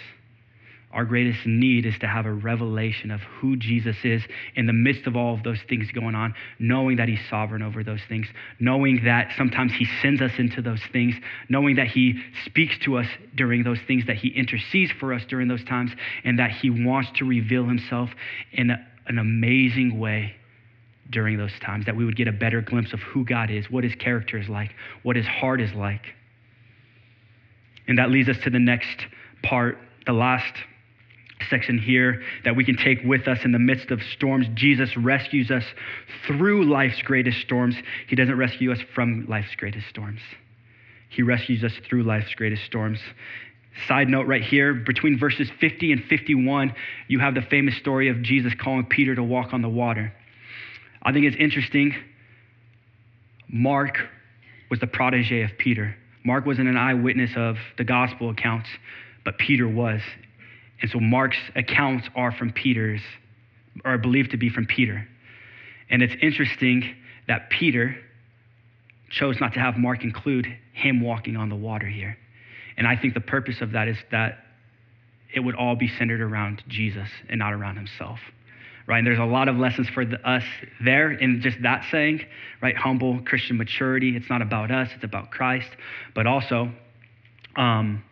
Our greatest need is to have a revelation of who Jesus is in the midst of all of those things going on, knowing that He's sovereign over those things, knowing that sometimes He sends us into those things, knowing that He speaks to us during those things, that He intercedes for us during those times, and that He wants to reveal Himself in a, an amazing way during those times, that we would get a better glimpse of who God is, what His character is like, what His heart is like. And that leads us to the next part, the last section here that we can take with us in the midst of storms. Jesus rescues us through life's greatest storms. He doesn't rescue us from life's greatest storms. He rescues us through life's greatest storms. Side note right here, between verses 50 and 51, you have the famous story of Jesus calling Peter to walk on the water. I think it's interesting. Mark was the protege of Peter. Mark wasn't an eyewitness of the gospel accounts, but Peter was. And so Mark's accounts are from Peter's, are believed to be from Peter. And it's interesting that Peter chose not to have Mark include him walking on the water here. And I think the purpose of that is that it would all be centered around Jesus and not around himself. Right? And there's a lot of lessons for the, us there in just that saying, right? Humble Christian maturity. It's not about us, it's about Christ. But also, um,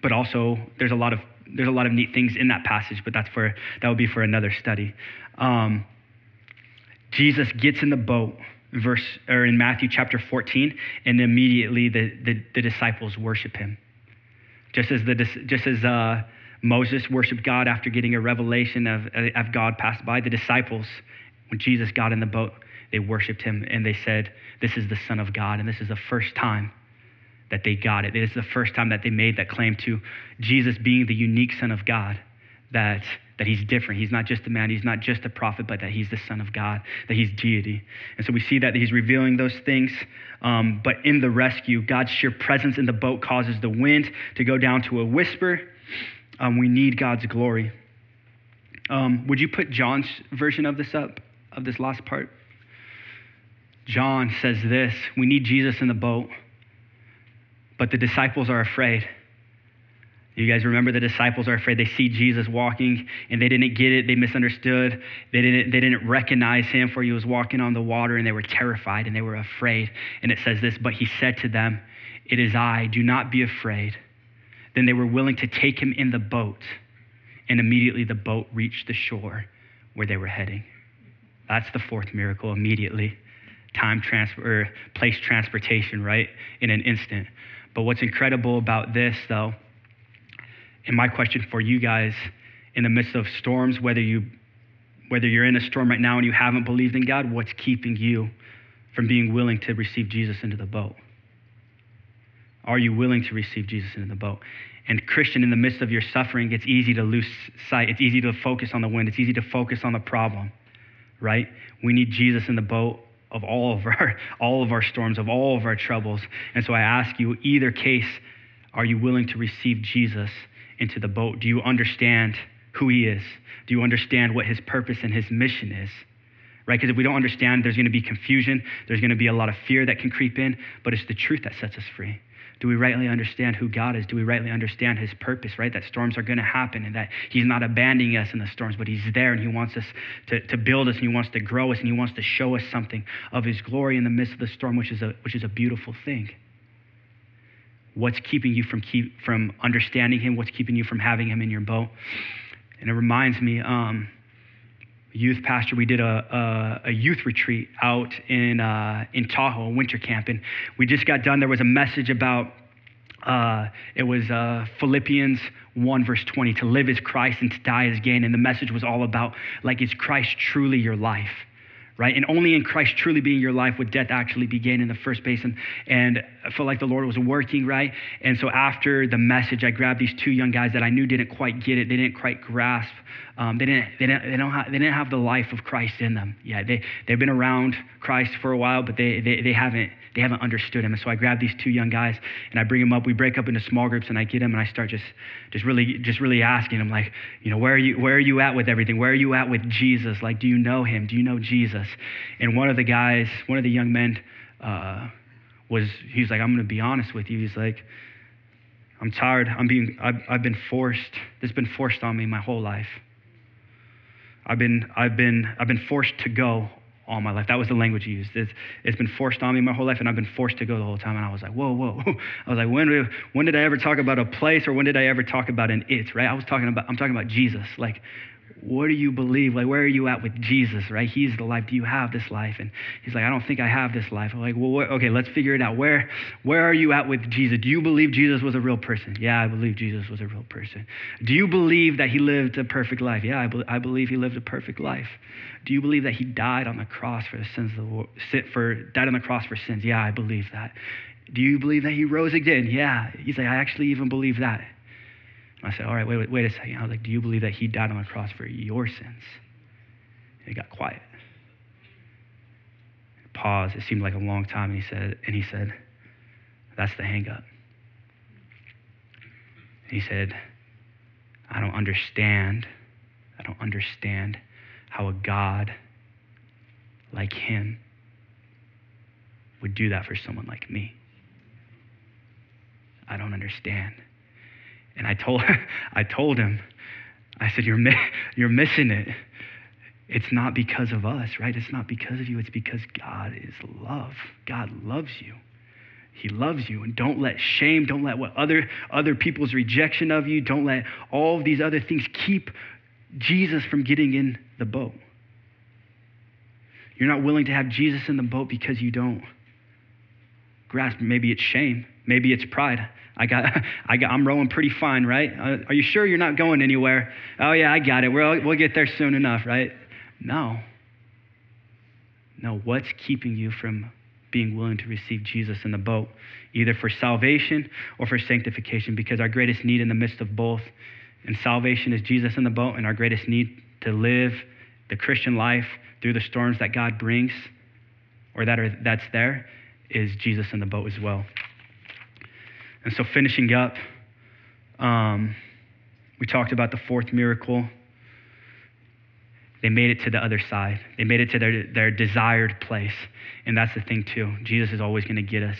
but also there's a lot of there's a lot of neat things in that passage, but that's for that would be for another study. Um, Jesus gets in the boat, verse or in Matthew chapter 14, and immediately the, the, the disciples worship him. Just as the just as uh, Moses worshiped God after getting a revelation of, of God passed by, the disciples, when Jesus got in the boat, they worshiped him and they said, "This is the Son of God," and this is the first time that they got it. It is the first time that they made that claim to Jesus being the unique Son of God, that, that he's different. He's not just a man, he's not just a prophet, but that he's the Son of God, that he's deity. And so we see that he's revealing those things. Um, but in the rescue, God's sheer presence in the boat causes the wind to go down to a whisper. Um, we need God's glory. Um, would you put John's version of this up, of this last part? John says this We need Jesus in the boat but the disciples are afraid. You guys remember the disciples are afraid. They see Jesus walking and they didn't get it. They misunderstood. They didn't, they didn't recognize him for he was walking on the water and they were terrified and they were afraid. And it says this, but he said to them, It is I, do not be afraid. Then they were willing to take him in the boat. And immediately the boat reached the shore where they were heading. That's the fourth miracle immediately. Time transfer, place transportation, right? In an instant. But what's incredible about this, though, and my question for you guys in the midst of storms, whether you whether you're in a storm right now and you haven't believed in God, what's keeping you from being willing to receive Jesus into the boat? Are you willing to receive Jesus into the boat? And Christian, in the midst of your suffering, it's easy to lose sight. It's easy to focus on the wind. It's easy to focus on the problem, right? We need Jesus in the boat of all of our (laughs) all of our storms, of all of our troubles. And so I ask you, either case, are you willing to receive Jesus into the boat? Do you understand who he is? Do you understand what his purpose and his mission is? Right? Because if we don't understand, there's going to be confusion. There's going to be a lot of fear that can creep in, but it's the truth that sets us free. Do we rightly understand who God is? Do we rightly understand his purpose, right? That storms are going to happen and that he's not abandoning us in the storms, but he's there and he wants us to, to build us and he wants to grow us and he wants to show us something of his glory in the midst of the storm, which is a, which is a beautiful thing. What's keeping you from, keep, from understanding him? What's keeping you from having him in your boat? And it reminds me, um, youth pastor, we did a, a, a youth retreat out in, uh, in Tahoe, winter camp. And we just got done. There was a message about, uh, it was uh, Philippians 1, verse 20, to live is Christ and to die is gain. And the message was all about, like, is Christ truly your life? Right? And only in Christ truly being your life would death actually begin in the first place. And, and I felt like the Lord was working, right? And so after the message, I grabbed these two young guys that I knew didn't quite get it. They didn't quite grasp. Um, they, didn't, they, didn't, they, don't have, they didn't have the life of Christ in them. Yeah, they, they've been around Christ for a while, but they, they, they, haven't, they haven't understood him. And so I grab these two young guys and I bring them up. We break up into small groups and I get them and I start just, just, really, just really asking them, like, you know, where are, you, where are you at with everything? Where are you at with Jesus? Like, do you know him? Do you know Jesus? And one of the guys, one of the young men, uh, was, he's like, I'm going to be honest with you. He's like, I'm tired. I'm being, I've, I've been forced. This has been forced on me my whole life. I've been, I've been, I've been forced to go all my life. That was the language he used. It's, it's been forced on me my whole life, and I've been forced to go the whole time. And I was like, whoa, whoa. (laughs) I was like, when, when did I ever talk about a place, or when did I ever talk about an it? Right? I was talking about, I'm talking about Jesus. Like, what do you believe? Like, where are you at with Jesus, right? He's the life. Do you have this life? And he's like, I don't think I have this life. I'm like, well, okay, let's figure it out. Where, where are you at with Jesus? Do you believe Jesus was a real person? Yeah, I believe Jesus was a real person. Do you believe that he lived a perfect life? Yeah, I, be- I believe he lived a perfect life. Do you believe that he died on the cross for the sins of the world, for died on the cross for sins? Yeah, I believe that. Do you believe that he rose again? Yeah. He's like, I actually even believe that. I said, All right, wait, wait, wait a second. I was like, Do you believe that he died on the cross for your sins? And he got quiet. Pause. It seemed like a long time. And he said, and he said, That's the hangup. He said, I don't understand. I don't understand how a God like him would do that for someone like me. I don't understand. And I told, (laughs) I told him, I said, you're, mi- you're missing it. It's not because of us, right? It's not because of you. It's because God is love. God loves you. He loves you. And don't let shame, don't let what other, other people's rejection of you, don't let all of these other things keep Jesus from getting in the boat. You're not willing to have Jesus in the boat because you don't grasp. Maybe it's shame. Maybe it's pride. I got, (laughs) I got, I'm rowing pretty fine, right? Uh, are you sure you're not going anywhere? Oh, yeah, I got it. We'll, we'll get there soon enough, right? No. No, what's keeping you from being willing to receive Jesus in the boat, either for salvation or for sanctification? Because our greatest need in the midst of both, and salvation is Jesus in the boat, and our greatest need to live the Christian life through the storms that God brings or that are, that's there is Jesus in the boat as well. And so, finishing up, um, we talked about the fourth miracle. They made it to the other side. They made it to their, their desired place. And that's the thing, too. Jesus is always going to get us.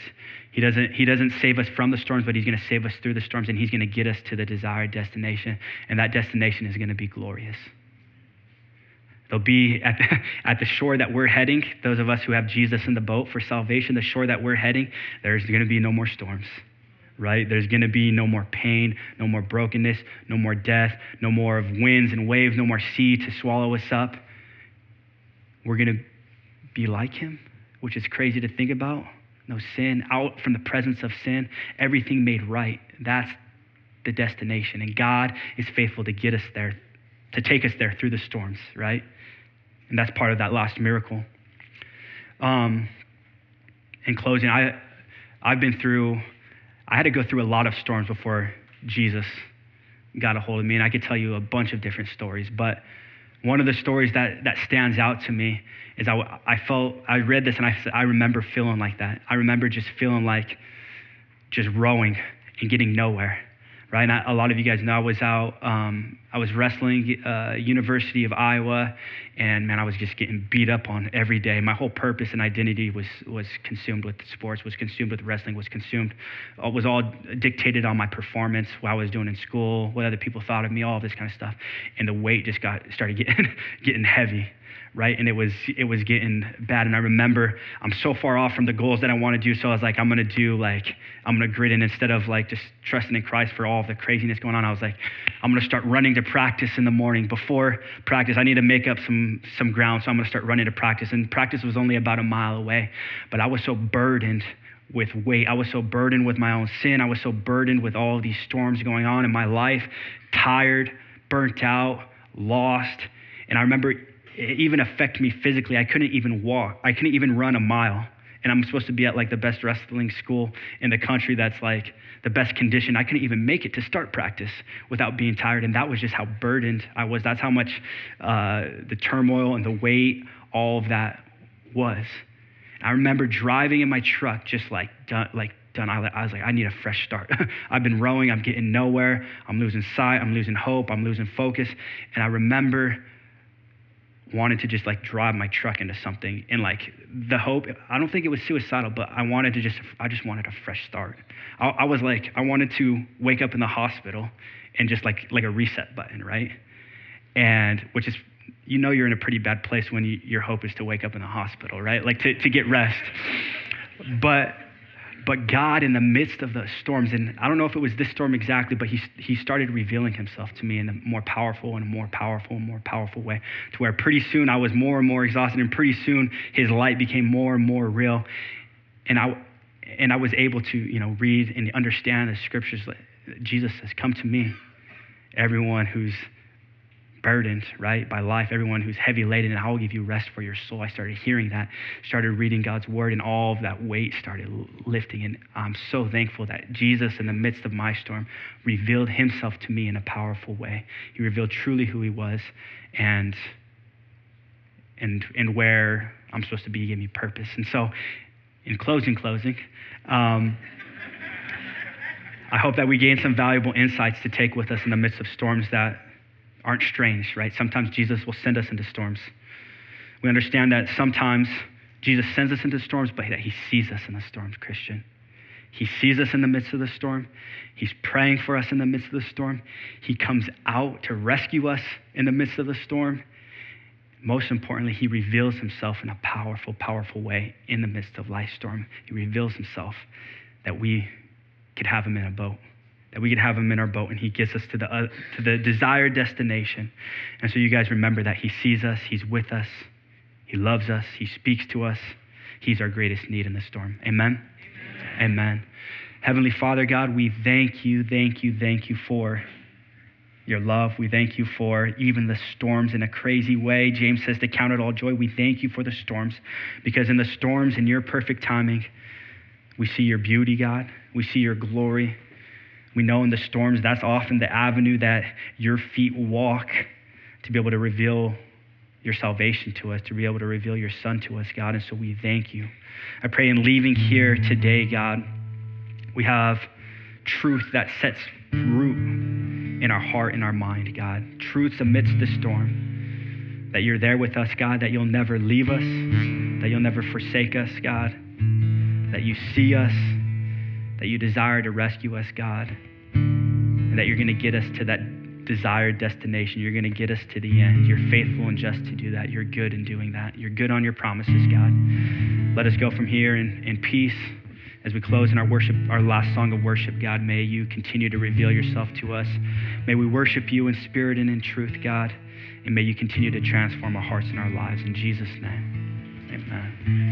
He doesn't, he doesn't save us from the storms, but He's going to save us through the storms, and He's going to get us to the desired destination. And that destination is going to be glorious. They'll be at the, (laughs) at the shore that we're heading, those of us who have Jesus in the boat for salvation, the shore that we're heading, there's going to be no more storms right? There's going to be no more pain, no more brokenness, no more death, no more of winds and waves, no more sea to swallow us up. We're going to be like him, which is crazy to think about. No sin, out from the presence of sin, everything made right. That's the destination. And God is faithful to get us there, to take us there through the storms, right? And that's part of that last miracle. Um, in closing, I, I've been through I had to go through a lot of storms before Jesus got a hold of me, and I could tell you a bunch of different stories. But one of the stories that, that stands out to me is I, I felt, I read this and I, I remember feeling like that. I remember just feeling like just rowing and getting nowhere right? I, a lot of you guys know I was out, um, I was wrestling uh, University of Iowa, and man, I was just getting beat up on every day. My whole purpose and identity was was consumed with sports, was consumed with wrestling, was consumed, uh, was all dictated on my performance, what I was doing in school, what other people thought of me, all of this kind of stuff, and the weight just got started getting (laughs) getting heavy right? And it was it was getting bad. And I remember I'm so far off from the goals that I want to do. So I was like, I'm gonna do like I'm gonna grit in instead of like just trusting in Christ for all of the craziness going on. I was like, I'm gonna start running to practice in the morning. Before practice, I need to make up some some ground. So I'm gonna start running to practice. And practice was only about a mile away, but I was so burdened with weight. I was so burdened with my own sin. I was so burdened with all of these storms going on in my life, tired, burnt out, lost. And I remember even affect me physically. I couldn't even walk. I couldn't even run a mile. And I'm supposed to be at like the best wrestling school in the country that's like the best condition. I couldn't even make it to start practice without being tired. And that was just how burdened I was. That's how much uh, the turmoil and the weight, all of that was. I remember driving in my truck just like done, like done. I, I was like, I need a fresh start. (laughs) I've been rowing. I'm getting nowhere. I'm losing sight. I'm losing hope. I'm losing focus. And I remember wanted to just like drive my truck into something and like the hope i don't think it was suicidal but i wanted to just i just wanted a fresh start. I, I, was like i wanted to wake up in the hospital and just like like a reset button right? And which is you know you're in a pretty bad place when you, your hope is to wake up in the hospital right? Like to, to get rest. But but God, in the midst of the storms, and I don't know if it was this storm exactly, but he, he started revealing himself to me in a more powerful and a more powerful and more powerful way, to where pretty soon I was more and more exhausted, and pretty soon his light became more and more real. And I, and I was able to, you know, read and understand the scriptures. Jesus says, Come to me, everyone who's burdened, right, by life, everyone who's heavy laden, and I will give you rest for your soul. I started hearing that, started reading God's word, and all of that weight started lifting. And I'm so thankful that Jesus, in the midst of my storm, revealed himself to me in a powerful way. He revealed truly who he was and and and where I'm supposed to be, he gave me purpose. And so, in closing, closing, um, I hope that we gain some valuable insights to take with us in the midst of storms that aren't strange, right? Sometimes Jesus will send us into storms. We understand that sometimes Jesus sends us into storms, but that he sees us in the storms, Christian. He sees us in the midst of the storm. He's praying for us in the midst of the storm. He comes out to rescue us in the midst of the storm. Most importantly, he reveals himself in a powerful, powerful way in the midst of life's storm. He reveals himself that we could have him in a boat that we could have him in our boat and he gets us to the, uh, to the desired destination. And so you guys remember that he sees us, he's with us, he loves us, he speaks to us. He's our greatest need in the storm. Amen? Amen. Amen. Heavenly Father, God, we thank you, thank you, thank you for your love. We thank you for even the storms in a crazy way. James says to count it all joy. We thank you for the storms because in the storms, in your perfect timing, we see your beauty, God. We see your glory. We know in the storms, that's often the avenue that your feet walk to be able to reveal your salvation to us, to be able to reveal your Son to us, God. And so we thank you. I pray in leaving here today, God, we have truth that sets root in our heart and our mind, God. Truths amidst the storm. That you're there with us, God, that you'll never leave us, that you'll never forsake us, God, that you see us, that you desire to rescue us, God, and that you're going to get us to that desired destination. You're going to get us to the end. You're faithful and just to do that. You're good in doing that. You're good on your promises, God. Let us go from here in, in peace. As we close in our worship, our last song of worship, God, may you continue to reveal yourself to us. May we worship you in spirit and in truth, God. And may you continue to transform our hearts and our lives. In Jesus' name, amen.